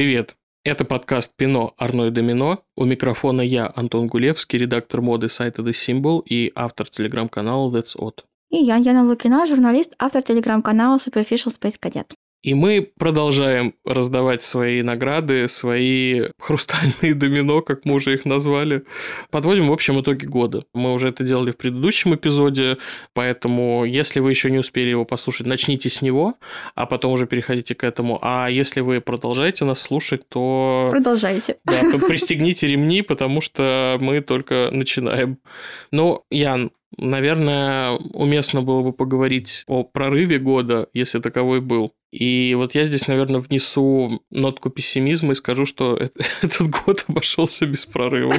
Привет! Это подкаст «Пино. Арно и Домино». У микрофона я, Антон Гулевский, редактор моды сайта The Symbol и автор телеграм-канала That's Odd. И я, Яна Лукина, журналист, автор телеграм-канала Superficial Space Cadet. И мы продолжаем раздавать свои награды, свои хрустальные домино, как мы уже их назвали. Подводим в общем итоге года. Мы уже это делали в предыдущем эпизоде, поэтому если вы еще не успели его послушать, начните с него, а потом уже переходите к этому. А если вы продолжаете нас слушать, то... Продолжайте. Да, пристегните ремни, потому что мы только начинаем. Ну, Ян, Наверное, уместно было бы поговорить о прорыве года, если таковой был. И вот я здесь, наверное, внесу нотку пессимизма и скажу, что этот год обошелся без прорыва.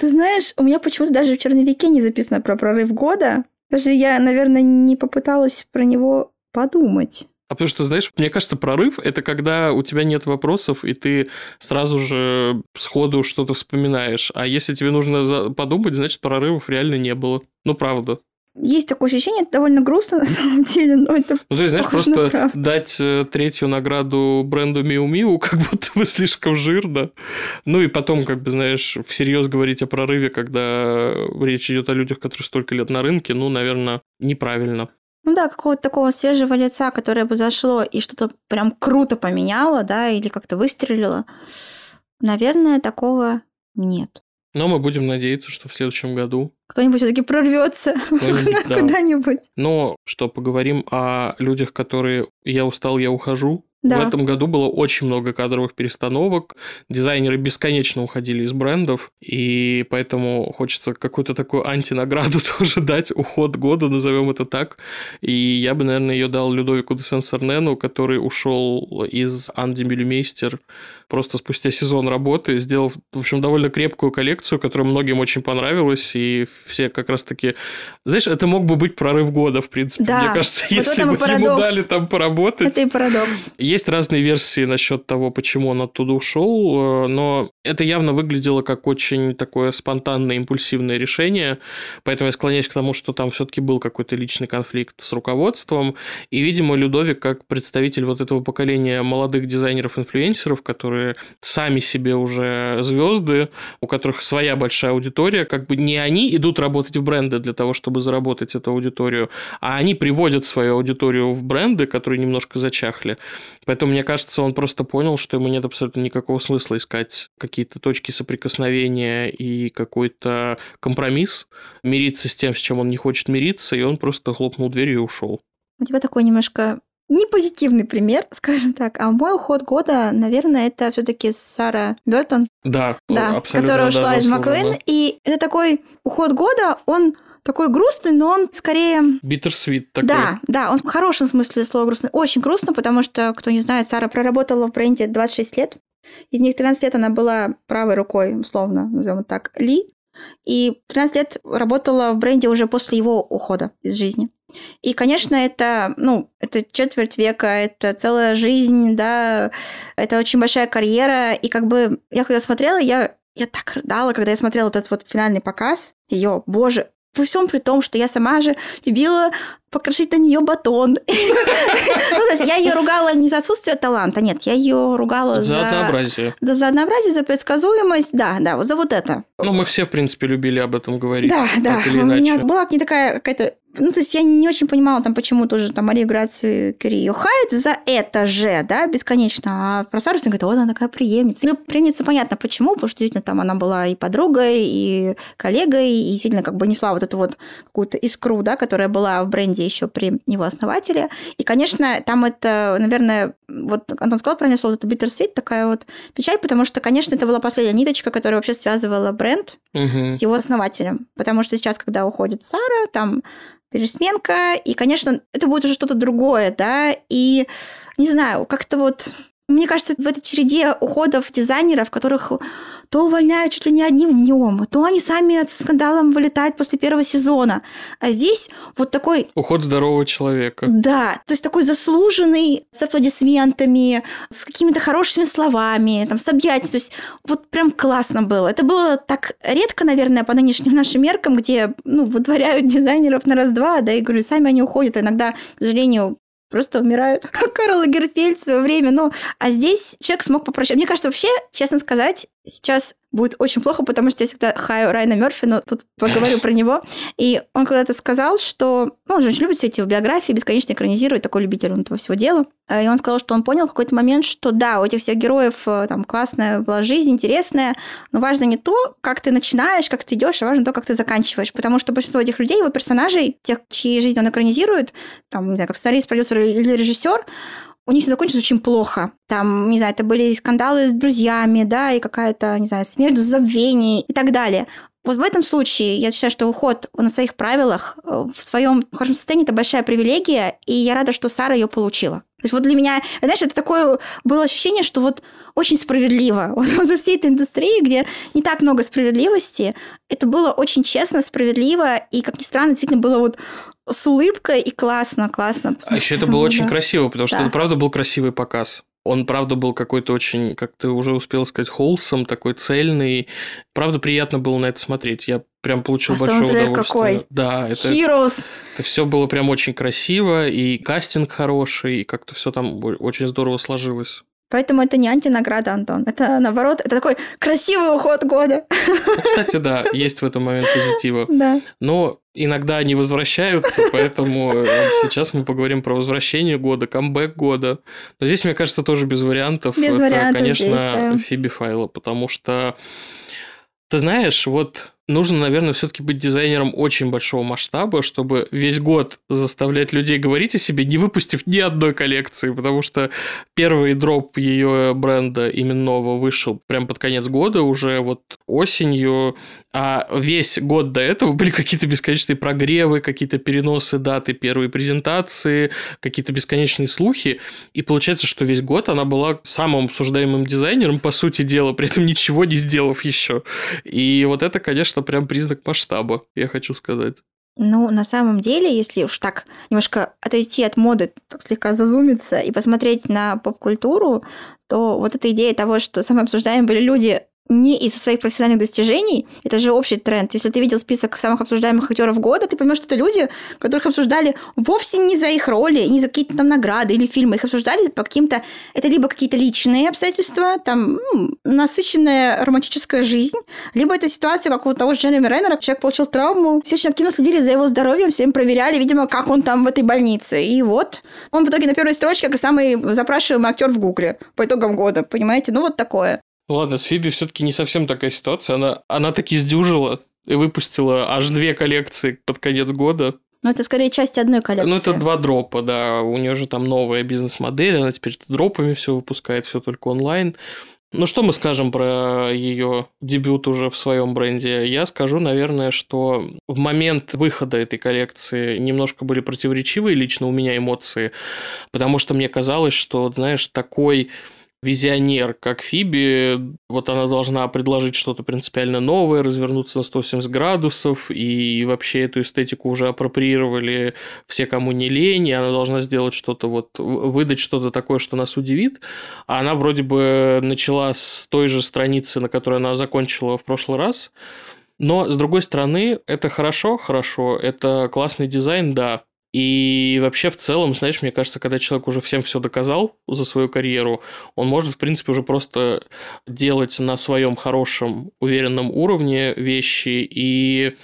Ты знаешь, у меня почему-то даже в черновике не записано про прорыв года. Даже я, наверное, не попыталась про него подумать. А потому что, знаешь, мне кажется, прорыв – это когда у тебя нет вопросов, и ты сразу же сходу что-то вспоминаешь. А если тебе нужно подумать, значит, прорывов реально не было. Ну, правда. Есть такое ощущение, это довольно грустно на самом деле, но это Ну, то есть, знаешь, просто дать э, третью награду бренду Миу Миу как будто бы слишком жирно. Ну, и потом, как бы, знаешь, всерьез говорить о прорыве, когда речь идет о людях, которые столько лет на рынке, ну, наверное, неправильно. Ну да, какого-то такого свежего лица, которое бы зашло и что-то прям круто поменяло, да, или как-то выстрелило. Наверное, такого нет. Но мы будем надеяться, что в следующем году кто-нибудь все-таки прорвется куда-нибудь. Но что поговорим о людях, которые я устал, я ухожу. Да. В этом году было очень много кадровых перестановок. Дизайнеры бесконечно уходили из брендов, и поэтому хочется какую-то такую антинаграду тоже дать, уход года, назовем это так. И я бы, наверное, ее дал Людовику де Сен-Сернену, который ушел из Анди Миллимейстер просто спустя сезон работы, сделав, в общем, довольно крепкую коллекцию, которая многим очень понравилась, и все как раз-таки... Знаешь, это мог бы быть прорыв года, в принципе. Да, Мне кажется, вот если бы парадокс. ему дали там поработать. Это и парадокс. Есть разные версии насчет того, почему он оттуда ушел, э, но это явно выглядело как очень такое спонтанное, импульсивное решение, поэтому я склоняюсь к тому, что там все-таки был какой-то личный конфликт с руководством, и, видимо, Людовик, как представитель вот этого поколения молодых дизайнеров-инфлюенсеров, которые сами себе уже звезды, у которых своя большая аудитория, как бы не они идут работать в бренды для того, чтобы заработать эту аудиторию, а они приводят свою аудиторию в бренды, которые немножко зачахли. Поэтому, мне кажется, он просто понял, что ему нет абсолютно никакого смысла искать какие-то точки соприкосновения и какой-то компромисс, мириться с тем, с чем он не хочет мириться, и он просто хлопнул дверью и ушел. У тебя такой немножко не позитивный пример, скажем так. А мой уход года, наверное, это все-таки Сара Бертон. Да, да абсолютно. Которая ушла из Маклейн. Да. И это такой уход года, он такой грустный, но он скорее... Битерсвит такой. Да, да, он в хорошем смысле слова грустный. Очень грустно, потому что, кто не знает, Сара проработала в бренде 26 лет. Из них 13 лет она была правой рукой, условно, назовем так, Ли. И 13 лет работала в бренде уже после его ухода из жизни. И, конечно, это, ну, это четверть века, это целая жизнь, да, это очень большая карьера. И как бы я когда смотрела, я, я так рыдала, когда я смотрела этот вот финальный показ ее. Боже, при всем при том, что я сама же любила покрошить на нее батон. ну, то есть я ее ругала не за отсутствие таланта, нет, я ее ругала за... За однообразие. Да, за однообразие, за предсказуемость, да, да, вот за вот это. Ну, мы все, в принципе, любили об этом говорить. Да, да. У меня была не такая какая-то ну, то есть я не очень понимала там, почему тоже там Марию Грацию Кюри ее хает за это же, да, бесконечно. А про Сару говорит, вот она такая преемница. Ну, преемница понятно почему, потому что действительно там она была и подругой, и коллегой, и действительно как бы несла вот эту вот какую-то искру, да, которая была в бренде еще при его основателе. И, конечно, там это, наверное, вот Антон сказал правильное слово, это bittersweet, такая вот печаль, потому что, конечно, это была последняя ниточка, которая вообще связывала бренд Мгм. с его основателем. Потому что сейчас, когда уходит Сара, там пересменка, и, конечно, это будет уже что-то другое, да, и, не знаю, как-то вот мне кажется, в этой череде уходов дизайнеров, которых то увольняют чуть ли не одним днем, то они сами со скандалом вылетают после первого сезона. А здесь вот такой Уход здорового человека. да, то есть такой заслуженный, с аплодисментами, с какими-то хорошими словами, там, с объятиями. То есть вот прям классно было. Это было так редко, наверное, по нынешним нашим меркам, где, ну, выдворяют дизайнеров на раз-два, да, и говорю, сами они уходят. А иногда, к сожалению, просто умирают. Карл Лагерфельд в свое время. Ну, а здесь человек смог попрощаться. Мне кажется, вообще, честно сказать, сейчас будет очень плохо, потому что я всегда хаю Райна Мерфи, но тут поговорю про него. И он когда-то сказал, что... Ну, он же очень любит все эти биографии, бесконечно экранизирует, такой любитель он этого всего дела. И он сказал, что он понял в какой-то момент, что да, у этих всех героев э, там классная была жизнь, интересная, но важно не то, как ты начинаешь, как ты идешь, а важно то, как ты заканчиваешь. Потому что большинство этих людей, его персонажей, тех, чьи жизни он экранизирует, там, не знаю, как сценарист, продюсер или режиссер, у них все закончилось очень плохо. Там, не знаю, это были скандалы с друзьями, да, и какая-то, не знаю, смерть, забвение и так далее. Вот в этом случае я считаю, что уход на своих правилах э, в своем хорошем состоянии это большая привилегия, и я рада, что Сара ее получила. То есть вот для меня, знаешь, это такое было ощущение, что вот очень справедливо. Вот за всей этой индустрией, где не так много справедливости, это было очень честно, справедливо, и, как ни странно, действительно было вот с улыбкой и классно, классно. А еще это было очень красиво, потому что это правда был красивый показ. Он, правда, был какой-то очень, как ты уже успел сказать, холсом, такой цельный. Правда, приятно было на это смотреть. Я прям получил а большое удовольствие. какой? Да, это, Heroes. это все было прям очень красиво, и кастинг хороший, и как-то все там очень здорово сложилось. Поэтому это не антинаграда, Антон. Это, наоборот, это такой красивый уход года. Ну, кстати, да, есть в этом момент позитива. Да. Но иногда они возвращаются, поэтому э, сейчас мы поговорим про возвращение года, камбэк года. Но здесь, мне кажется, тоже без вариантов. Без это, вариантов конечно, здесь, да. Фиби Файла, потому что ты знаешь, вот нужно, наверное, все-таки быть дизайнером очень большого масштаба, чтобы весь год заставлять людей говорить о себе, не выпустив ни одной коллекции, потому что первый дроп ее бренда именного вышел прям под конец года, уже вот осенью, а весь год до этого были какие-то бесконечные прогревы, какие-то переносы даты первой презентации, какие-то бесконечные слухи, и получается, что весь год она была самым обсуждаемым дизайнером, по сути дела, при этом ничего не сделав еще. И вот это, конечно, прям признак масштаба, я хочу сказать. Ну, на самом деле, если уж так немножко отойти от моды, так слегка зазумиться и посмотреть на поп-культуру, то вот эта идея того, что самые обсуждаемые были люди не из-за своих профессиональных достижений. Это же общий тренд. Если ты видел список самых обсуждаемых актеров года, ты поймешь, что это люди, которых обсуждали вовсе не за их роли, не за какие-то там награды или фильмы. Их обсуждали по каким-то... Это либо какие-то личные обстоятельства, там насыщенная романтическая жизнь, либо это ситуация, как у того же Джереми Рейнера. Человек получил травму, все очень активно следили за его здоровьем, всем проверяли, видимо, как он там в этой больнице. И вот он в итоге на первой строчке как самый запрашиваемый актер в Гугле по итогам года, понимаете? Ну вот такое. Ладно, с Фиби все-таки не совсем такая ситуация. Она, она таки сдюжила и выпустила аж две коллекции под конец года. Ну, это скорее часть одной коллекции. Ну, это два дропа, да. У нее же там новая бизнес-модель, она теперь дропами все выпускает, все только онлайн. Ну, что мы скажем про ее дебют уже в своем бренде? Я скажу, наверное, что в момент выхода этой коллекции немножко были противоречивые лично у меня эмоции, потому что мне казалось, что, знаешь, такой визионер, как Фиби, вот она должна предложить что-то принципиально новое, развернуться на 170 градусов, и вообще эту эстетику уже апроприировали все, кому не лень, и она должна сделать что-то вот, выдать что-то такое, что нас удивит. А она вроде бы начала с той же страницы, на которой она закончила в прошлый раз, но, с другой стороны, это хорошо, хорошо, это классный дизайн, да, и вообще в целом, знаешь, мне кажется, когда человек уже всем все доказал за свою карьеру, он может, в принципе, уже просто делать на своем хорошем, уверенном уровне вещи и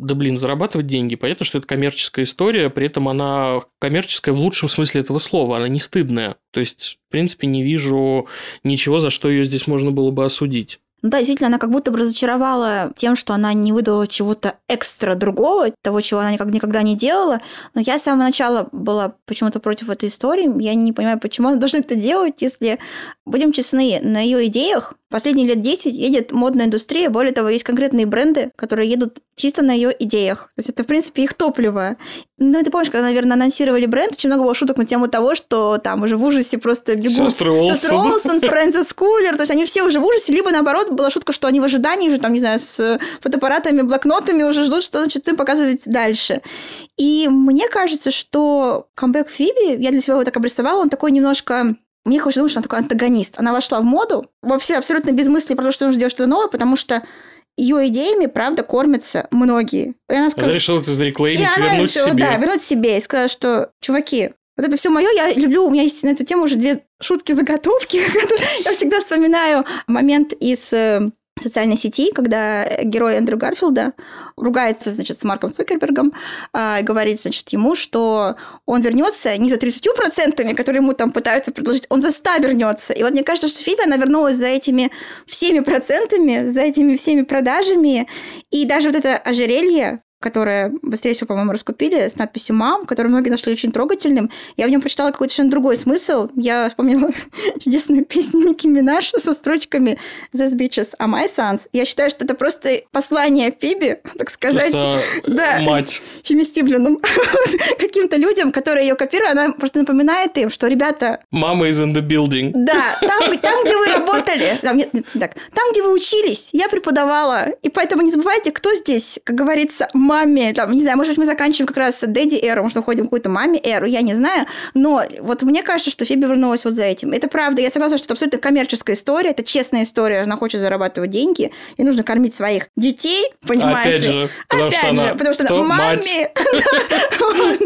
да блин, зарабатывать деньги. Понятно, что это коммерческая история, при этом она коммерческая в лучшем смысле этого слова, она не стыдная. То есть, в принципе, не вижу ничего, за что ее здесь можно было бы осудить. Ну да, действительно, она как будто бы разочаровала тем, что она не выдала чего-то экстра другого, того, чего она никогда, никогда не делала. Но я с самого начала была почему-то против этой истории. Я не понимаю, почему она должна это делать, если, будем честны, на ее идеях последние лет 10 едет модная индустрия. Более того, есть конкретные бренды, которые едут чисто на ее идеях. То есть это, в принципе, их топливо. Ну, ты помнишь, когда, наверное, анонсировали бренд, очень много было шуток на тему того, что там уже в ужасе просто бегут. Сестры Олсен, Фрэнсис Кулер. То есть они все уже в ужасе. Либо, наоборот, была шутка, что они в ожидании уже, там, не знаю, с фотоаппаратами, блокнотами уже ждут, что, значит, им показывать дальше. И мне кажется, что камбэк Фиби, я для себя его так обрисовала, он такой немножко мне хочется думать, что она такой антагонист. Она вошла в моду, вообще абсолютно без мысли про то, что нужно делать что-то новое, потому что ее идеями, правда, кормятся многие. И она, сказала, она решила это зарекламить, вернуть решила, себе. Да, вернуть себе. И сказала, что, чуваки, Вот это все мое, я люблю, у меня есть на эту тему уже две шутки-заготовки. Я всегда вспоминаю момент из э, социальной сети, когда герой Эндрю Гарфилда ругается, значит, с Марком Цукербергом, э, говорит, значит, ему, что он вернется не за 30%, которые ему там пытаются предложить, он за 100 вернется. И вот мне кажется, что Фиби, она вернулась за этими всеми процентами, за этими всеми продажами, и даже вот это ожерелье, которое быстрее всего, по-моему, раскупили, с надписью «Мам», который многие нашли очень трогательным. Я в нем прочитала какой-то совершенно другой смысл. Я вспомнила чудесную песню Ники Минаж со строчками «These bitches are my sons». Я считаю, что это просто послание Фиби, так сказать. Просто да, мать. Фемистибленным каким-то людям, которые ее копируют. Она просто напоминает им, что, ребята... Мама is in the building. Да, там, там где вы работали, там, нет, нет, так, там, где вы учились, я преподавала. И поэтому не забывайте, кто здесь, как говорится, маме, там, не знаю, может быть, мы заканчиваем как раз дэдди эру, может, уходим в какую-то маме эру, я не знаю, но вот мне кажется, что Фиби вернулась вот за этим. Это правда, я согласна, что это абсолютно коммерческая история, это честная история, она хочет зарабатывать деньги, и нужно кормить своих детей, понимаешь Опять ли? же, потому Опять что же, она... потому что она маме.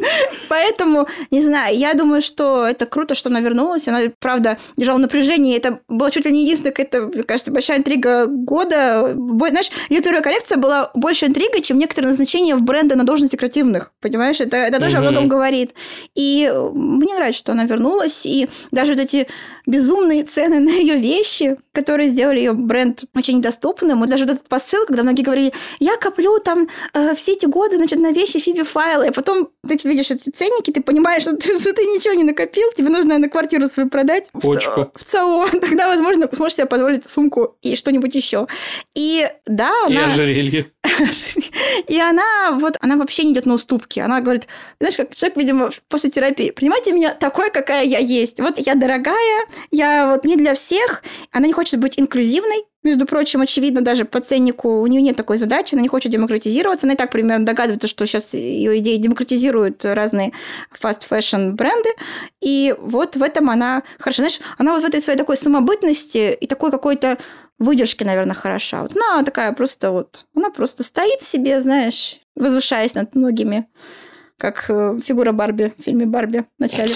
Поэтому, не знаю, я думаю, что это круто, что она вернулась, она, правда, держала напряжение, это была чуть ли не единственная какая-то, мне кажется, большая интрига года. Знаешь, ее первая коллекция была больше интригой, чем некоторые назначения в бренды на должности креативных, понимаешь? Это, это тоже mm-hmm. о многом говорит. И мне нравится, что она вернулась, и даже вот эти безумные цены на ее вещи, которые сделали ее бренд очень доступным, и даже вот этот посыл, когда многие говорили, я коплю там э, все эти годы, значит, на вещи Фиби Файла, и потом ты видишь эти ценники, ты понимаешь, что ты, что ты ничего не накопил, тебе нужно на квартиру свою продать Почку. в, в тогда, возможно, сможешь себе позволить сумку и что-нибудь еще. И да, она... И ожерелье. И она вот, она вообще не идет на уступки. Она говорит, знаешь, как человек, видимо, после терапии, принимайте меня такой, какая я есть. Вот я дорогая, я вот не для всех. Она не хочет быть инклюзивной, между прочим, очевидно, даже по ценнику у нее нет такой задачи, она не хочет демократизироваться. Она и так примерно догадывается, что сейчас ее идеи демократизируют разные fashion бренды. И вот в этом она хорошо. Знаешь, она вот в этой своей такой самобытности и такой какой-то выдержки, наверное, хороша. Вот она такая просто вот, она просто стоит себе, знаешь, возвышаясь над многими как э, фигура Барби в фильме Барби в начале.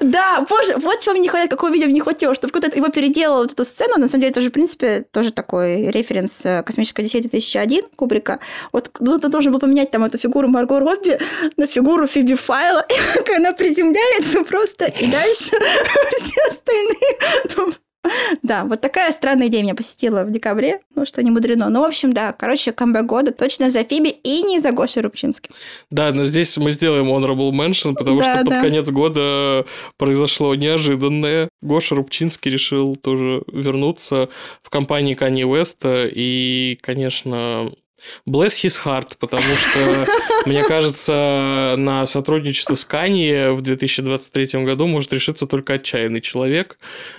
Да, боже, вот чего мне не хватает, какого видео мне не хватило, чтобы кто-то его переделал, вот эту сцену, на самом деле, тоже, в принципе, тоже такой референс э, «Космическая Одиссея 2001» Кубрика. Вот кто-то должен был поменять там эту фигуру Марго Робби на фигуру Фиби Файла, и как она приземляется просто, и дальше все остальные ну, Да, вот такая странная идея меня посетила в декабре, ну что не мудрено. Ну, в общем, да, короче, камбэк года точно за Фиби и не за Гошей Рубчинским. Да, но здесь мы сделаем honorable mention, потому да, что да. под конец года произошло неожиданное. Гоша Рубчинский решил тоже вернуться в компании Kanye West, и, конечно, Bless his heart, потому что, мне кажется, на сотрудничество с Канье в 2023 году может решиться только отчаянный человек.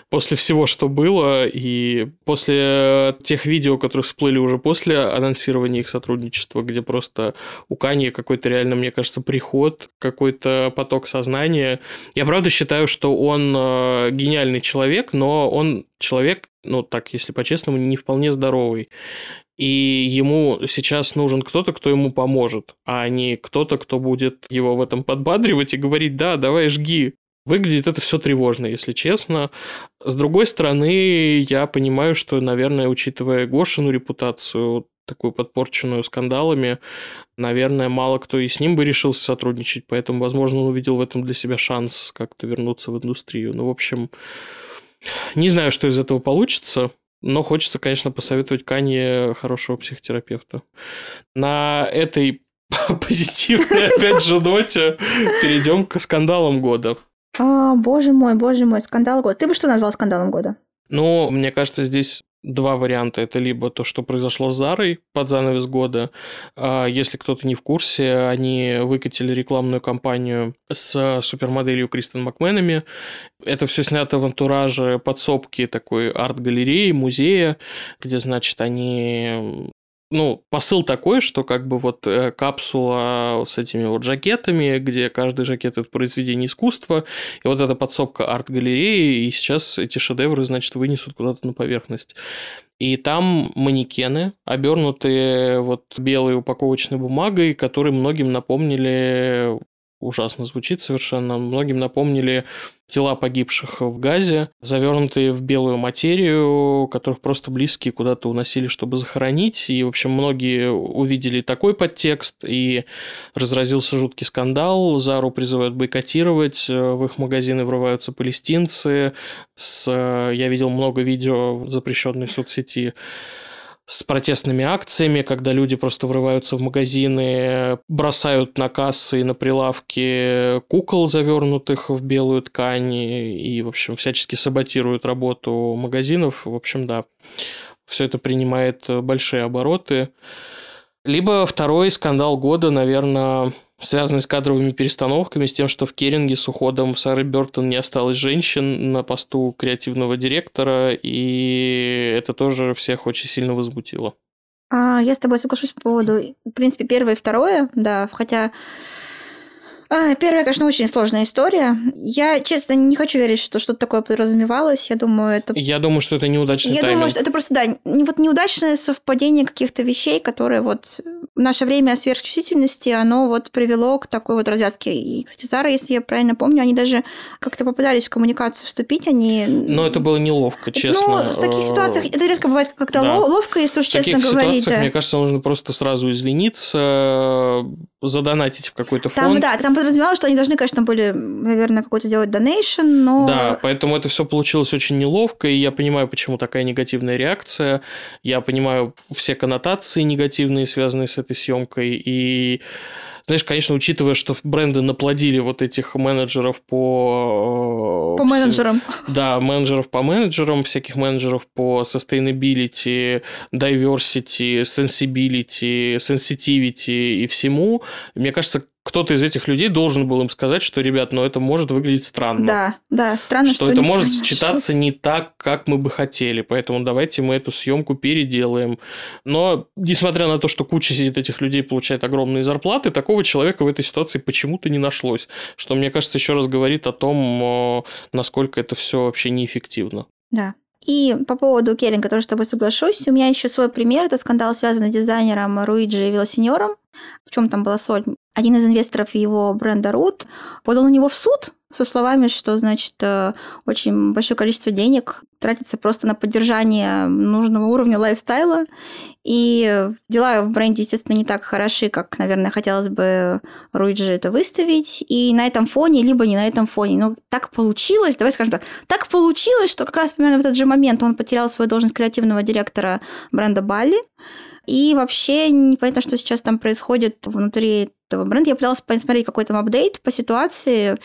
После всего, что было, и после тех видео, которые всплыли уже после анонсирования их сотрудничества, где просто у Канье какой-то реально, мне кажется, приход, какой-то поток сознания. Я правда считаю, что он э, гениальный человек, но он человек, ну так, если по-честному, не вполне здоровый и ему сейчас нужен кто-то, кто ему поможет, а не кто-то, кто будет его в этом подбадривать и говорить, да, давай жги. Выглядит это все тревожно, если честно. С другой стороны, я понимаю, что, наверное, учитывая Гошину репутацию, такую подпорченную скандалами, наверное, мало кто и с ним бы решился сотрудничать, поэтому, возможно, он увидел в этом для себя шанс как-то вернуться в индустрию. Ну, в общем, не знаю, что из этого получится. Но хочется, конечно, посоветовать Кане хорошего психотерапевта. На этой позитивной, опять же, ноте перейдем к скандалам года. А, боже мой, боже мой, скандал года. Ты бы что назвал скандалом года? Ну, мне кажется, здесь два варианта. Это либо то, что произошло с Зарой под занавес года. А, если кто-то не в курсе, они выкатили рекламную кампанию с супермоделью Кристен Макменами. Это все снято в антураже подсобки такой арт-галереи, музея, где, значит, они ну, посыл такой, что как бы вот э, капсула с этими вот жакетами, где каждый жакет – это произведение искусства, и вот эта подсобка арт-галереи, и сейчас эти шедевры, значит, вынесут куда-то на поверхность. И там манекены, обернутые вот белой упаковочной бумагой, которые многим напомнили ужасно звучит совершенно. Многим напомнили тела погибших в Газе, завернутые в белую материю, которых просто близкие куда-то уносили, чтобы захоронить. И, в общем, многие увидели такой подтекст, и разразился жуткий скандал. Зару призывают бойкотировать, в их магазины врываются палестинцы. С... Я видел много видео в запрещенной соцсети с протестными акциями, когда люди просто врываются в магазины, бросают на кассы и на прилавки кукол, завернутых в белую ткань, и, в общем, всячески саботируют работу магазинов. В общем, да, все это принимает большие обороты. Либо второй скандал года, наверное, связанный с кадровыми перестановками, с тем, что в Керинге с уходом Сары Бертон не осталось женщин на посту креативного директора, и это тоже всех очень сильно возмутило. А, я с тобой соглашусь по поводу, в принципе, первое и второе, да, хотя первая, конечно, очень сложная история. Я, честно, не хочу верить, что что-то такое подразумевалось. Я думаю, это... Я думаю, что это неудачный Я тайминг. думаю, что это просто, да, вот неудачное совпадение каких-то вещей, которые вот в наше время сверхчувствительности, оно вот привело к такой вот развязке. И, кстати, Зара, если я правильно помню, они даже как-то попытались в коммуникацию вступить, они... Но это было неловко, честно. Ну, в таких ситуациях это редко бывает как-то да. ловко, если уж честно говорить. В таких ситуациях, да. мне кажется, нужно просто сразу извиниться, задонатить в какой-то фонд. Там, да, там подразумевалось, что они должны, конечно, были, наверное, какой-то сделать донейшн, но... Да, поэтому это все получилось очень неловко, и я понимаю, почему такая негативная реакция. Я понимаю все коннотации негативные, связанные с этой съемкой, и знаешь, конечно, учитывая, что бренды наплодили вот этих менеджеров по... Э, по менеджерам. Да, менеджеров по менеджерам, всяких менеджеров по sustainability, diversity, sensibility, sensitivity и всему. Мне кажется, кто-то из этих людей должен был им сказать, что, ребят, ну это может выглядеть странно. Да, да, странно, что, что это может считаться не так, как мы бы хотели, поэтому давайте мы эту съемку переделаем. Но, несмотря на то, что куча сидит этих людей получает огромные зарплаты, такого человека в этой ситуации почему-то не нашлось, что, мне кажется, еще раз говорит о том, насколько это все вообще неэффективно. Да, и по поводу Керринга тоже с тобой соглашусь. У меня еще свой пример. Это скандал, связанный с дизайнером Руиджи Велосеньором. В чем там была соль? Один из инвесторов его бренда Root подал на него в суд со словами, что, значит, э, очень большое количество денег тратится просто на поддержание нужного уровня лайфстайла, и дела в бренде, естественно, не так хороши, как, наверное, хотелось бы Руиджи это выставить, и на этом фоне, либо не на этом фоне. Но так получилось, давай скажем так, так получилось, что как раз примерно в этот же момент он потерял свою должность креативного директора бренда Бали, и вообще непонятно, что сейчас там происходит внутри этого бренда. Я пыталась посмотреть какой там апдейт по ситуации.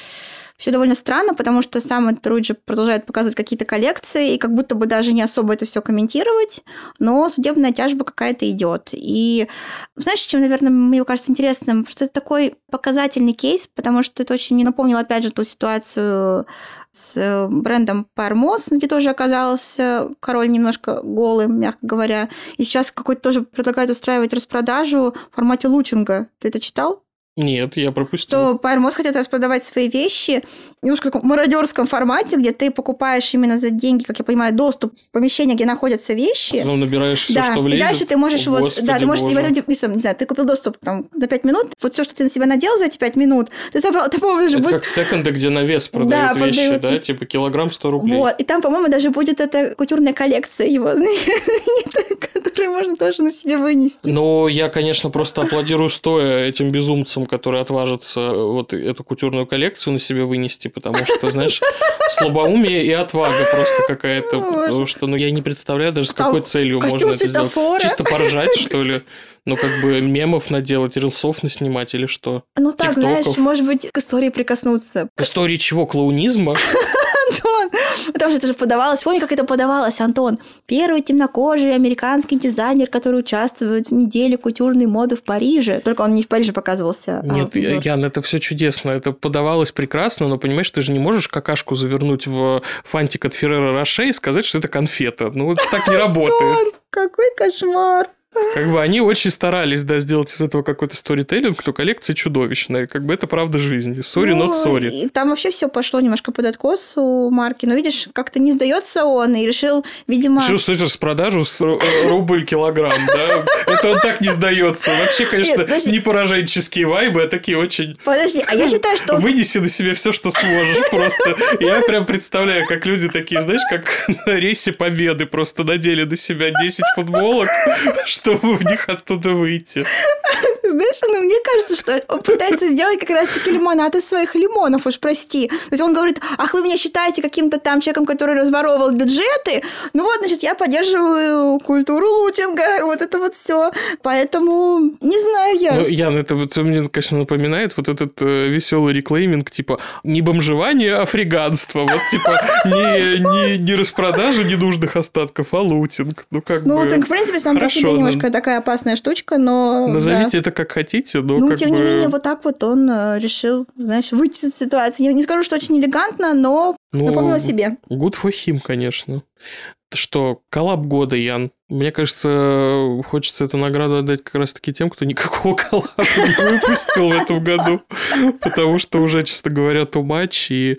Все довольно странно, потому что сам этот Руиджи продолжает показывать какие-то коллекции, и как будто бы даже не особо это все комментировать, но судебная тяжба какая-то идет. И знаешь, чем, наверное, мне кажется интересным, что это такой показательный кейс, потому что это очень мне напомнило, опять же, ту ситуацию с э, брендом Parmos, где тоже оказался король немножко голым, мягко говоря. И сейчас какой-то тоже предлагает устраивать распродажу в формате лучинга. Ты это читал? Нет, я пропустил. Что Пайрмос хотят распродавать свои вещи немножко в таком мародерском формате, где ты покупаешь именно за деньги, как я понимаю, доступ в помещение, где находятся вещи. Потом набираешь все, да, что влезет. И дальше ты можешь О, вот, Господи да, ты можешь Боже. этом, не знаю, ты купил доступ там за 5 минут, вот все, что ты на себя надел за эти 5 минут, ты собрал, ты, по-моему, будет... как секонды, где на вес продают Да, вещи, продают. да, типа килограмм 100 рублей. Вот, и там, по-моему, даже будет эта культурная коллекция его, которую можно тоже на себе вынести. Ну, я, конечно, просто аплодирую стоя этим безумцам, которые отважатся вот эту культурную коллекцию на себе вынести, потому что, знаешь, слабоумие и отвага просто какая-то. Потому что, ну, я не представляю даже с какой целью можно это сделать. Чисто поржать, что ли? Ну, как бы мемов наделать, рилсов наснимать или что? Ну так, знаешь, может быть, к истории прикоснуться. К истории чего? Клоунизма? Потому что это же подавалось, помни, как это подавалось, Антон. Первый темнокожий американский дизайнер, который участвует в неделе культурной моды в Париже. Только он не в Париже показывался. а Нет, Нью-Йорке. Ян, это все чудесно. Это подавалось прекрасно, но понимаешь, ты же не можешь какашку завернуть в фантик от Феррера Роше и сказать, что это конфета. Ну, это так не работает. Какой кошмар. Как бы они очень старались, да, сделать из этого какой-то сторителлинг, то коллекция чудовищная. Как бы это правда жизнь. Сори, Ну, not sorry. Там вообще все пошло немножко под откос у марки. Но видишь, как-то не сдается он и решил, видимо... Решил, что это с продажу с э, рубль килограмм, да? Это он так не сдается. Вообще, конечно, Нет, подожди. не пораженческие вайбы, а такие очень... Подожди, а я считаю, что... Вынеси на себе все, что сможешь просто. Я прям представляю, как люди такие, знаешь, как на рейсе Победы просто надели на себя 10 футболок, чтобы в них оттуда выйти. Знаешь, ну, мне кажется, что он пытается сделать как раз-таки лимонад из своих лимонов, уж прости. То есть он говорит, ах, вы меня считаете каким-то там человеком, который разворовывал бюджеты? Ну вот, значит, я поддерживаю культуру лутинга, вот это вот все. Поэтому, не знаю я. Ну, Ян, это вот мне, конечно, напоминает вот этот веселый реклейминг, типа, не бомжевание, а фриганство. Вот, типа, не, не, не распродажа ненужных остатков, а лутинг. Ну, как ну, бы... лутинг, в принципе, сам по себе ну, немножко такая опасная штучка, но... Назовите это как хотите, но Ну, как тем бы... не менее, вот так вот он э, решил, знаешь, выйти из ситуации. Не, не скажу, что очень элегантно, но Ну, напомнил о себе. Good for him, конечно. Что, коллаб года, Ян. Мне кажется, хочется эту награду отдать как раз-таки тем, кто никакого коллаба не выпустил в этом году. Потому что уже, честно говоря, too much. И...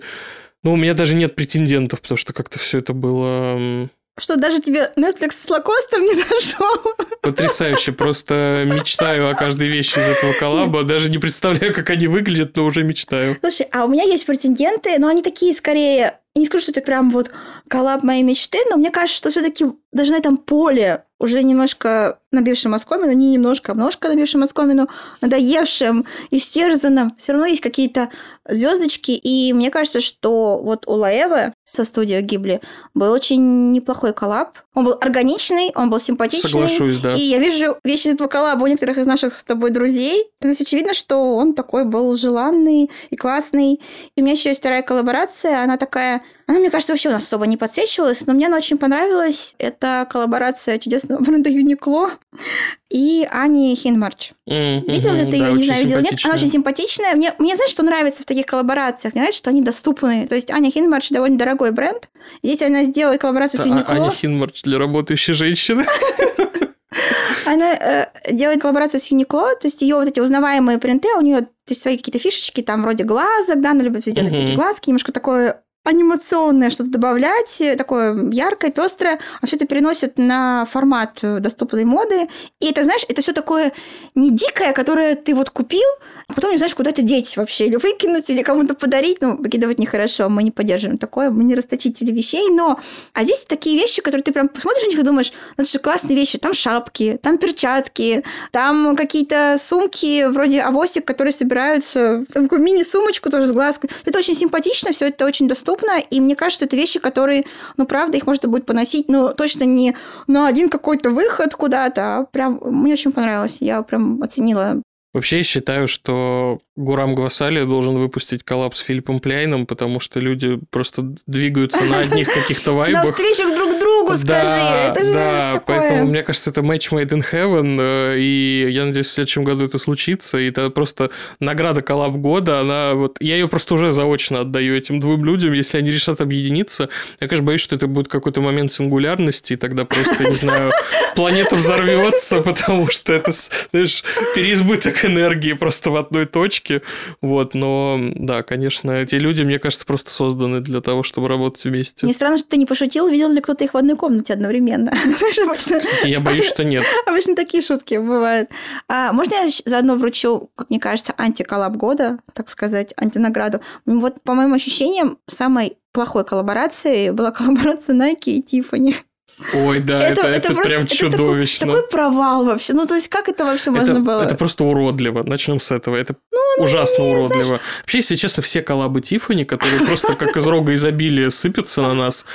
Ну, у меня даже нет претендентов, потому что как-то все это было Что даже тебе Netflix с лакостом не зашел. потрясающе. Просто мечтаю о каждой вещи из этого коллаба. Даже не представляю, как они выглядят, но уже мечтаю. Слушай, а у меня есть претенденты, но они такие скорее... Я не скажу, что это прям вот коллаб моей мечты, но мне кажется, что все-таки даже на этом поле уже немножко набившим оскомину, не немножко, а немножко набившим оскомину, надоевшим, истерзанным, все равно есть какие-то звездочки, и мне кажется, что вот у Лаэвы со студией Гибли был очень неплохой коллаб. Он был органичный, он был симпатичный. Соглашусь, да. И я вижу вещи из этого коллаба у некоторых из наших с тобой друзей. То есть очевидно, что он такой был желанный и классный. И у меня еще есть вторая коллаборация, она такая... Она, мне кажется, вообще у нас особо не подсвечивалась, но мне она очень понравилась. Это коллаборация чудесного бренда Uniqlo и Ани Хинмарч. М, Видел ли ты ее? Не знаю, видел нет. Она очень симпатичная. Мне, мне знаешь, что нравится в таких коллаборациях? Мне нравится, что они доступны. То есть Аня Хинмарч довольно дорогой бренд. Здесь она сделала коллаборацию с А- Юникло. Аня Хинмарч для работающей женщины. Она э, делает коллаборацию с Юникло, то есть ее вот эти узнаваемые принты, у нее есть свои какие-то фишечки, там вроде глазок, да, она любит везде Мгм. такие глазки, немножко такое анимационное что-то добавлять, э, такое яркое, пестрое, а все это переносит на формат э, доступной моды. И это, знаешь, это все такое не дикое, которое ты вот купил, а потом не знаешь, куда это деть вообще, или выкинуть, или кому-то подарить. Ну, выкидывать нехорошо, мы не поддерживаем такое, мы не расточители вещей, но... А здесь такие вещи, которые ты прям посмотришь на них и думаешь, ну, это же классные вещи, там шапки, там перчатки, там какие-то сумки вроде авосик, которые собираются, мини-сумочку тоже с глазкой. Это очень симпатично, все это очень доступно, и мне кажется, это вещи, которые, ну, правда, их можно будет поносить, но точно не на один какой-то выход куда-то, а прям мне очень понравилось, я прям оценила. Вообще, я считаю, что Гурам Гвасали должен выпустить коллапс с Филиппом Пляйном, потому что люди просто двигаются на одних каких-то на вайбах. встречах друг другу, скажи, Да, это же да, такое... поэтому мне кажется, это match made in heaven, э, и я надеюсь, в следующем году это случится, и это просто награда коллаб года, она вот, я ее просто уже заочно отдаю этим двум людям, если они решат объединиться, я, конечно, боюсь, что это будет какой-то момент сингулярности, и тогда просто, не знаю, планета взорвется, потому что это, знаешь, переизбыток энергии просто в одной точке, вот, но, да, конечно, эти люди, мне кажется, просто созданы для того, чтобы работать вместе. Мне странно, что ты не пошутил, видел ли кто-то их в одной комнате одновременно. Кстати, я боюсь, что нет. обычно такие шутки бывают. А, можно я заодно вручу, как мне кажется, антиколлаб года, так сказать, антинаграду? Вот, по моим ощущениям, самой плохой коллаборацией была коллаборация Nike и Tiffany. Ой, да, это, это, просто- прям это чудовищно. Такой, такой провал вообще. Ну, то есть, как это вообще можно это, было? Ну, это просто уродливо. Начнем с этого. Это ужасно уродливо. Вообще, если честно, все коллабы Тиффани, которые просто как из рога изобилия сыпятся на нас,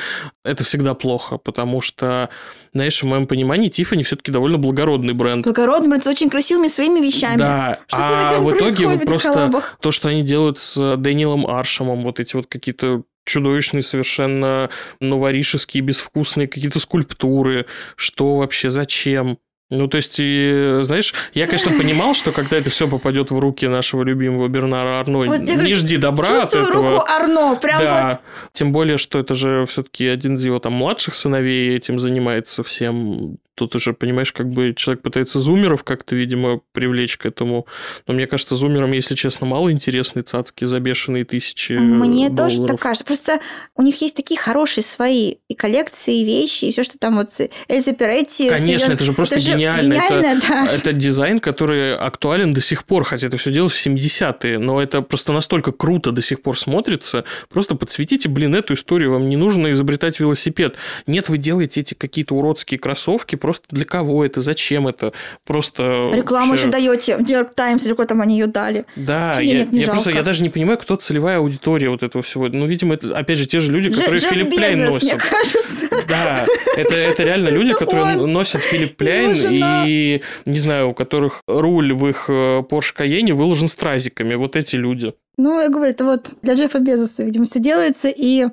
это всегда плохо, потому что, знаешь, в моем понимании Тиффани все-таки довольно благородный бренд. Благородный бренд с очень красивыми своими вещами. Да, Что а в итоге вот просто коллабах? то, что они делают с Дэниелом Аршемом, вот эти вот какие-то чудовищные, совершенно новоришеские, безвкусные какие-то скульптуры. Что вообще, зачем? Ну, то есть, и, знаешь, я, конечно, понимал, что когда это все попадет в руки нашего любимого Бернара Арно, Вот не говорю, жди добра от этого. руку Арно, прям да, вот. тем более, что это же все-таки один из его там младших сыновей этим занимается всем. Тут уже, понимаешь, как бы человек пытается зумеров как-то, видимо, привлечь к этому. Но мне кажется, зумерам, если честно, мало интересны цацки за бешеные тысячи Мне долларов. тоже так кажется. Просто у них есть такие хорошие свои и коллекции, и вещи, и все, что там вот Эльза Перетти. Конечно, это же просто это же гениально. гениально, это, да. это дизайн, который актуален до сих пор, хотя это все делалось в 70-е, но это просто настолько круто до сих пор смотрится. Просто подсветите, блин, эту историю, вам не нужно изобретать велосипед. Нет, вы делаете эти какие-то уродские кроссовки, просто для кого это, зачем это? Просто... Рекламу вообще- еще даете в Нью-Йорк Таймс или куда там они ее дали. Да, я, денег не я просто я даже не понимаю, кто целевая аудитория вот этого всего. Ну, видимо, это, опять же, те же люди, которые Джефф Филипп Пляйн Безос, мне носят. кажется. Да, это, это реально люди, которые он. носят Филипп Пляйн и, не знаю, у которых руль в их э, Porsche Cayenne выложен стразиками. Вот эти люди. Ну, я говорю, это вот для Джеффа Безоса, видимо, все делается, и...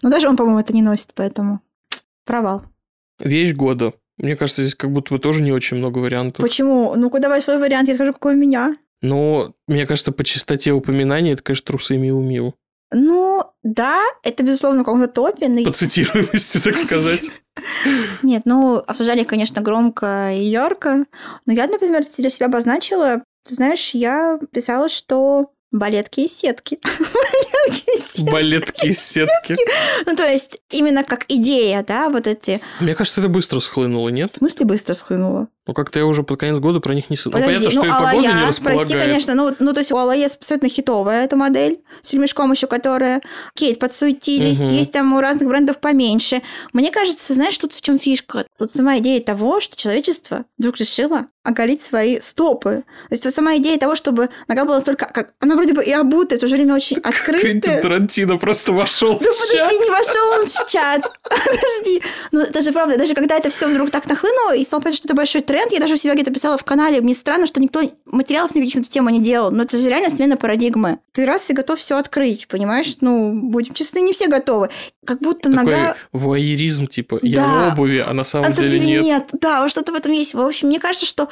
Ну, даже он, по-моему, это не носит, поэтому провал. Вещь года. Мне кажется, здесь как будто бы тоже не очень много вариантов. Почему? Ну-ка, давай свой вариант, я скажу, какой у меня. Но, мне кажется, по частоте упоминаний это, конечно, трусы Миу-Миу. Ну, да, это, безусловно, в каком-то топе. но- По цитируемости, так сказать. Нет, ну, обсуждали, конечно, громко и ярко. Но я, например, для себя обозначила, ты знаешь, я писала, что балетки и сетки. Балетки и сетки. Балетки из сетки. Ну, то есть, именно как идея, да, вот эти... Мне кажется, это быстро схлынуло, В нет? смысле быстро схлынуло? Ну, как-то я уже под конец года про них не... с- Ну, Подожди, понятно, что и Алая, погода не располагает. прости, конечно, ну, ну, то есть у Алая абсолютно хитовая эта модель с ремешком еще, которая Кейт подсуетились, Мгм. есть там у разных брендов поменьше. Мне кажется, знаешь, тут в чем фишка? Тут сама идея того, что человечество вдруг решило оголить свои стопы. То есть сама идея того, чтобы нога была настолько... Как, она вроде бы и обутая, в то же время очень Квентин открытая. Тарантино просто вошел Да в чат. подожди, не вошел он в чат. Подожди. Ну, даже правда, даже когда это все вдруг так нахлынуло, и стало понятно, что это большой тренд, я даже у себя где-то писала в канале, мне странно, что никто материалов никаких на эту тему не делал. Но это же реально смена парадигмы. Ты раз и готов все открыть, понимаешь? Ну, будем честны, не все готовы. Как будто Такой нога... вуайеризм, типа, я Да. в обуви, а на самом А на самом деле деле нет. нет. Да, вот что-то в этом есть. В общем, мне кажется, что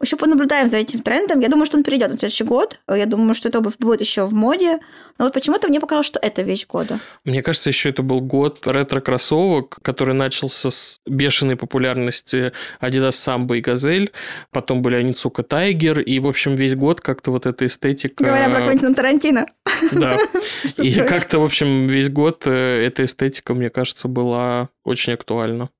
еще понаблюдаем за этим трендом. Я думаю, что он перейдет на следующий год. Я думаю, что обувь будет еще в моде. Но вот почему-то мне показалось, что это вещь года. Мне кажется, еще это был год ретро-кроссовок, который начался с бешеной популярности Adidas Samba и Газель. Потом были Аницука Тайгер. И, в общем, весь год как-то вот эта эстетика... Говоря про Квентина Тарантино. Да. И как-то, в общем, весь год э, эта эстетика, мне кажется, была очень актуальна.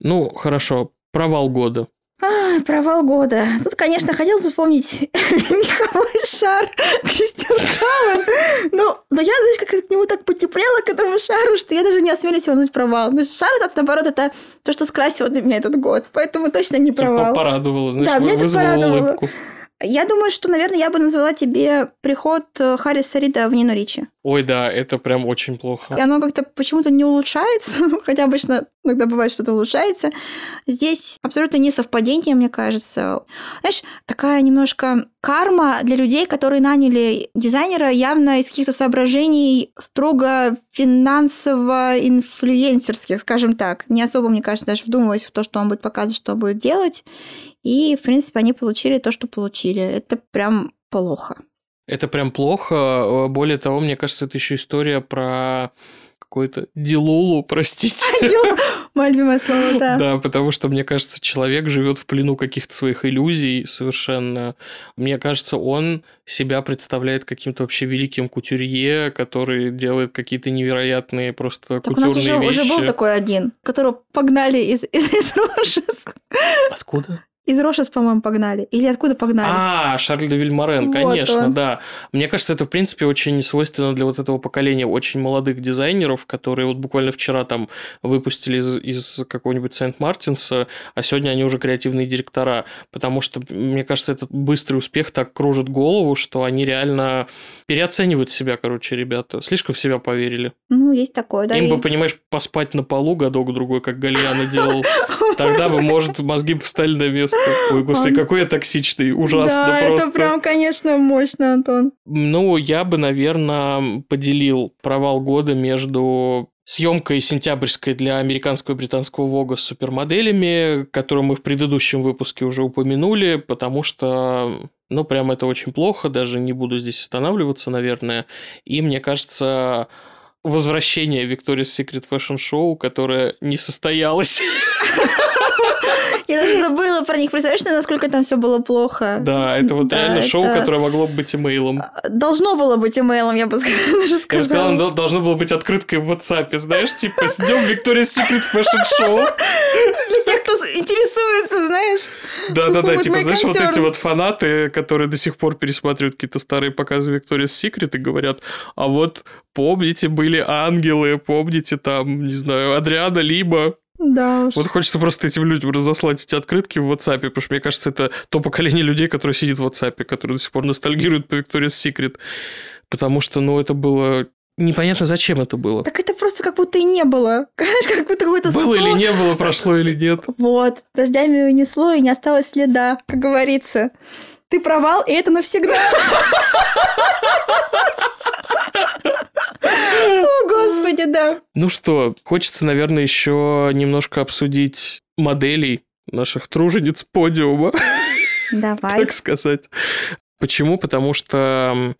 Ну, хорошо. Провал года. Ай, провал года. Тут, конечно, хотелось вспомнить меховой шар Кристиан Кауэн. Но, но я, знаешь, как к нему так потеплела, к этому шару, что я даже не осмелюсь его назвать провал. Но шар, это, наоборот, это то, что скрасило для меня этот год. Поэтому точно не провал. порадовало, знаешь, Да, меня это порадовало. улыбку. Я думаю, что, наверное, я бы назвала тебе приход э, Харриса Рида в Нину Ричи. Ой, да, это прям очень плохо. И оно как-то почему-то не улучшается, хотя обычно иногда бывает что-то улучшается. Здесь абсолютно не совпадение, мне кажется. Знаешь, такая немножко карма для людей, которые наняли дизайнера явно из каких-то соображений строго финансово-инфлюенсерских, скажем так. Не особо, мне кажется, даже вдумываясь в то, что он будет показывать, что он будет делать. И, в принципе, они получили то, что получили. Это прям плохо. Это прям плохо. Более того, мне кажется, это еще история про какую-то дилулу, простите. Мое любимое слово, да. Да, потому что, мне кажется, человек живет в плену каких-то своих иллюзий совершенно. Мне кажется, он себя представляет каким-то вообще великим кутюрье, который делает какие-то невероятные просто Так у нас кутюрные уже, вещи. уже был такой один, которого погнали из, из, из. Откуда? Из Рошес, по-моему, погнали. Или откуда погнали? А, Шарль де Вильморен, Вот конечно, он. да. Мне кажется, это, в принципе, очень свойственно для вот этого поколения очень молодых дизайнеров, которые вот буквально вчера там выпустили из, из какого-нибудь Сент-Мартинса, а сегодня они уже креативные директора, потому что, мне кажется, этот быстрый успех так кружит голову, что они реально переоценивают себя, короче, ребята. Слишком в себя поверили. Ну, есть такое, да. Им и- бы, понимаешь, поспать на полу годок-другой, как Гальяна делал. Тогда бы, может, мозги бы встали на место. Ой, господи, какой я токсичный, ужасно да, просто. это прям, конечно, мощно, Антон. Ну, я бы, наверное, поделил провал года между съемкой сентябрьской для американского и британского Вога с супермоделями, которую мы в предыдущем выпуске уже упомянули, потому что, ну, прям это очень плохо, даже не буду здесь останавливаться, наверное. И мне кажется, возвращение Victoria's Secret Fashion Show, которое не состоялось. Я даже забыла про них. Представляешь, насколько там все было плохо? Да, это вот реально шоу, которое могло быть имейлом. Должно было быть имейлом, я бы сказала. Я сказала, должно было быть открыткой в WhatsApp, знаешь, типа, ждем Victoria's Secret Fashion Show. Для тех, кто интересуется, знаешь. Да-да-да, типа, знаешь, вот эти вот фанаты, которые до сих пор пересматривают какие-то старые показы Victoria's Secret и говорят, а вот помните, были ангелы, помните там, не знаю, Адриана Либо, да уж. Вот хочется просто этим людям разослать эти открытки в WhatsApp, потому что, мне кажется, это то поколение людей, которые сидит в WhatsApp, которые до сих пор ностальгируют по Victoria's Secret. Потому что, ну, это было непонятно, зачем это было. Так это просто как будто и не было. Знаешь, как будто какой-то Было сон. или не было, прошло или нет. Вот. Дождями унесло, и не осталось следа, как говорится. Ты провал, и это навсегда. О, господи, да. Ну что, хочется, наверное, еще немножко обсудить моделей наших тружениц подиума. Давай. Так сказать. Почему? Потому что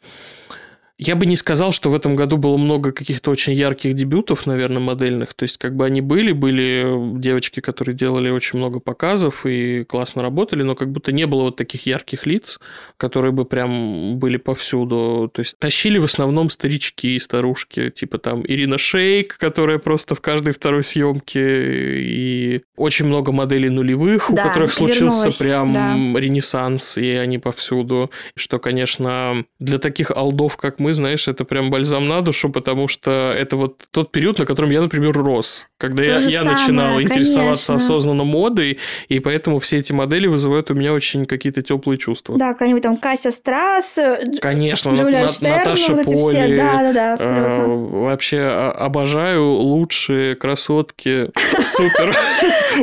я бы не сказал, что в этом году было много каких-то очень ярких дебютов, наверное, модельных. То есть, как бы они были, были девочки, которые делали очень много показов и классно работали, но как будто не было вот таких ярких лиц, которые бы прям были повсюду. То есть, тащили в основном старички и старушки, типа там Ирина Шейк, которая просто в каждой второй съемке, и очень много моделей нулевых, да, у которых случился прям да. ренессанс, и они повсюду. Что, конечно, для таких алдов, как мы, мы, знаешь, это прям бальзам на душу, потому что это вот тот период, на котором я, например, рос. Когда я, я начинал интересоваться осознанно модой, и поэтому все эти модели вызывают у меня очень какие-то теплые чувства. Да, какая-нибудь там Кася Страс, Конечно, Джулия на, Штерн, Наташа вот Поли. Все. Да, да, да, абсолютно. Э, вообще обожаю лучшие красотки. Супер.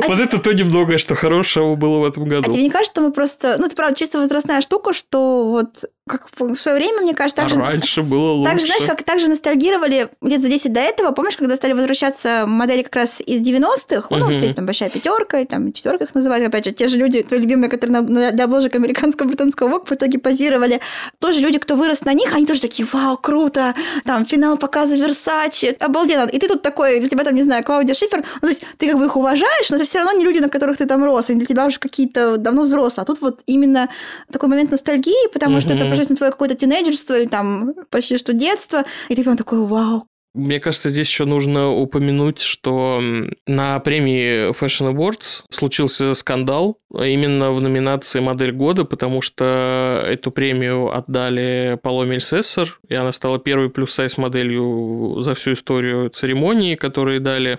Вот это то немногое, что хорошего было в этом году. А тебе не кажется, что мы просто... Ну, это, правда, чисто возрастная штука, что вот как в свое время, мне кажется, так а же... раньше было лучше. Так же, знаешь, как так же ностальгировали лет за 10 до этого. Помнишь, когда стали возвращаться модели как раз из 90-х? Ну, все там большая пятерка, там четверка их называют. Опять же, те же люди, твои любимые, которые на, для обложек американского британского ВОК в итоге позировали. Тоже люди, кто вырос на них, они тоже такие, вау, круто, там, финал показа Версачи, обалденно. И ты тут такой, для тебя там, не знаю, Клаудия Шифер, ну, то есть ты как бы их уважаешь, но это все равно не люди, на которых ты там рос, они для тебя уже какие-то давно взрослые. А тут вот именно такой момент ностальгии, потому что это, пожалуйста, твое какое-то тинейджерство или там почти что детство, и ты прям такой, вау, мне кажется, здесь еще нужно упомянуть, что на премии Fashion Awards случился скандал именно в номинации «Модель года», потому что эту премию отдали Паломе Эльсессор, и она стала первой плюс-сайз моделью за всю историю церемонии, которые дали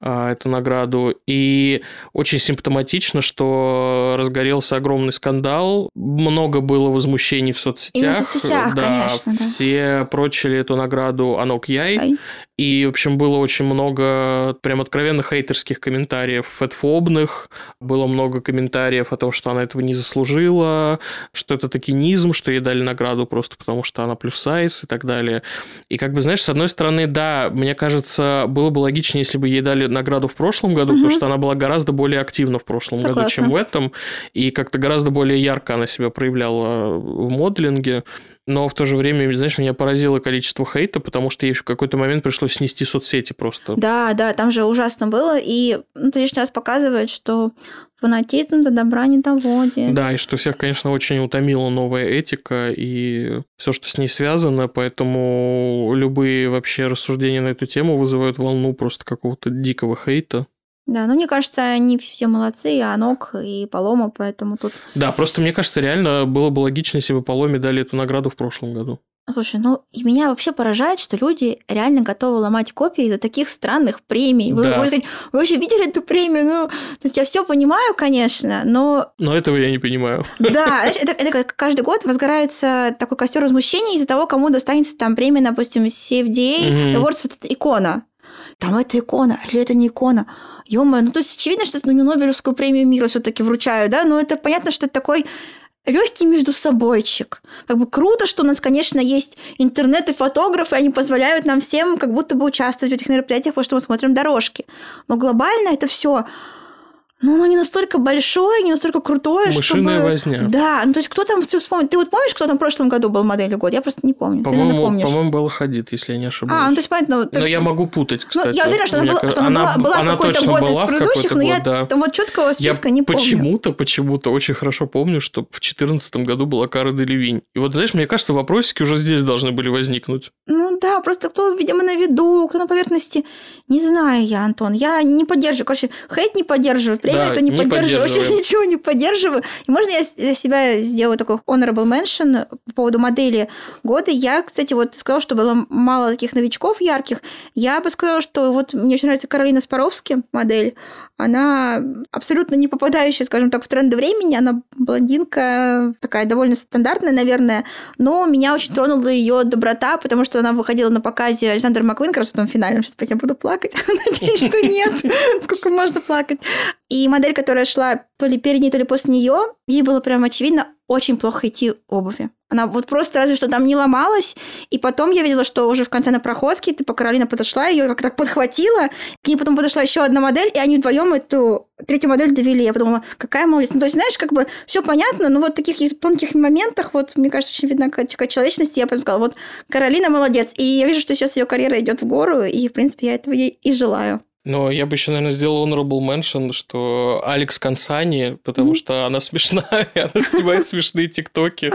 а, эту награду. И очень симптоматично, что разгорелся огромный скандал, много было возмущений в соцсетях. И в соцсетях, да, конечно. Да. Все прочили эту награду Анок Яй. И, в общем, было очень много прям откровенно хейтерских комментариев, фэтфобных. Было много комментариев о том, что она этого не заслужила, что это токенизм, что ей дали награду просто потому, что она плюс сайз и так далее. И как бы, знаешь, с одной стороны, да, мне кажется, было бы логичнее, если бы ей дали награду в прошлом году, угу. потому что она была гораздо более активна в прошлом Согласна. году, чем в этом. И как-то гораздо более ярко она себя проявляла в моделинге но в то же время, знаешь, меня поразило количество хейта, потому что ей в какой-то момент пришлось снести соцсети просто. Да, да, там же ужасно было, и ну, это лишний раз показывает, что фанатизм до добра не доводит. Да, и что всех, конечно, очень утомила новая этика и все, что с ней связано, поэтому любые вообще рассуждения на эту тему вызывают волну просто какого-то дикого хейта. Да, ну мне кажется, они все молодцы, и Анок, и Полома, поэтому тут... Да, просто мне кажется, реально было бы логично, если бы Поломе дали эту награду в прошлом году. Слушай, ну и меня вообще поражает, что люди реально готовы ломать копии из-за таких странных премий. Вы, да. вы, вы вообще видели эту премию? Ну, то есть я все понимаю, конечно, но... Но этого я не понимаю. Да, это, это каждый год возгорается такой костер возмущения из-за того, кому достанется там премия, допустим, CFDA, mm-hmm. Awards, вот икона. Там это икона, или это не икона? ё ну то есть очевидно, что это ну, не Нобелевскую премию мира все таки вручаю, да, но это понятно, что это такой легкий между собойчик. Как бы круто, что у нас, конечно, есть интернет и фотографы, они позволяют нам всем как будто бы участвовать в этих мероприятиях, потому что мы смотрим дорожки. Но глобально это все ну, оно не настолько большое, не настолько крутое, Мышиная чтобы... возня. Да, ну то есть кто там все вспомнит? Ты вот помнишь, кто там в прошлом году был моделью года? Я просто не помню. По-моему, по-моему, Белла Хадид, если я не ошибаюсь. А, ну то есть понятно. Но я могу путать, кстати. Ну, я уверена, что она, была, что она, она, была, была в какой-то год из предыдущих, но я да. там вот четкого списка я не помню. почему-то, почему-то очень хорошо помню, что в 2014 году была Кара Делевинь. И вот, знаешь, мне кажется, вопросики уже здесь должны были возникнуть. Ну да, просто кто, видимо, на виду, кто на поверхности. Не знаю я, Антон. Я не поддерживаю. Короче, хейт не поддерживаю, премию да, это не, не поддерживаю. Вообще ничего не поддерживаю. И можно я для себя сделаю такой honorable mention по поводу модели года? Я, кстати, вот сказала, что было мало таких новичков ярких. Я бы сказала, что вот мне очень нравится Каролина Спаровски модель. Она абсолютно не попадающая, скажем так, в тренды времени. Она блондинка, такая довольно стандартная, наверное. Но меня очень тронула ее доброта, потому что она выходила на показе Александра Маквин, как раз в том финальном. Сейчас я буду плакать. Надеюсь, что нет. Сколько можно плакать. И модель, которая шла то ли перед ней, то ли после нее, ей было прям очевидно очень плохо идти обуви. Она вот просто разве что там не ломалась. И потом я видела, что уже в конце на проходке, типа, Каролина подошла, ее как так подхватила, к ней потом подошла еще одна модель, и они вдвоем эту третью модель довели. Я подумала, какая молодец. Ну, то есть, знаешь, как бы все понятно, но вот в таких тонких моментах, вот, мне кажется, очень видна какая человечность. Я прям сказала, вот, Каролина молодец. И я вижу, что сейчас ее карьера идет в гору, и, в принципе, я этого ей и желаю. Но я бы еще, наверное, сделал honorable mention, что Алекс Консани, потому mm-hmm. что она смешная, она снимает смешные тиктоки.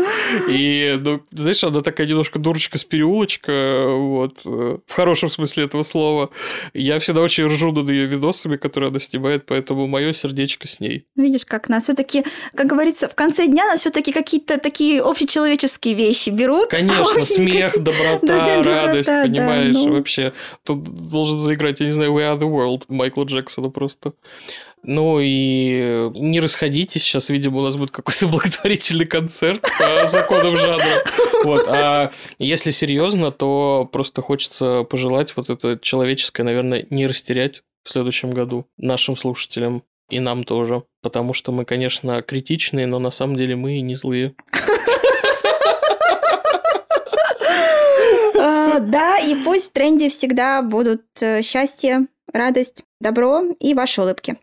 И, ну, знаешь, она такая немножко дурочка с переулочка, вот, в хорошем смысле этого слова. Я всегда очень ржу над ее видосами, которые она снимает, поэтому мое сердечко с ней. Видишь, как нас все-таки, как говорится, в конце дня нас все-таки какие-то такие общечеловеческие вещи берут. Конечно, смех, доброта, радость, понимаешь, ну. вообще. Тут должен заиграть, я не знаю, We Are the World Майкла Джексона просто. Ну и не расходитесь, сейчас, видимо, у нас будет какой-то благотворительный концерт по законам жанра. Вот. А если серьезно, то просто хочется пожелать вот это человеческое, наверное, не растерять в следующем году нашим слушателям и нам тоже. Потому что мы, конечно, критичные, но на самом деле мы и не злые. А, да, и пусть в тренде всегда будут э, счастье, радость, добро и ваши улыбки.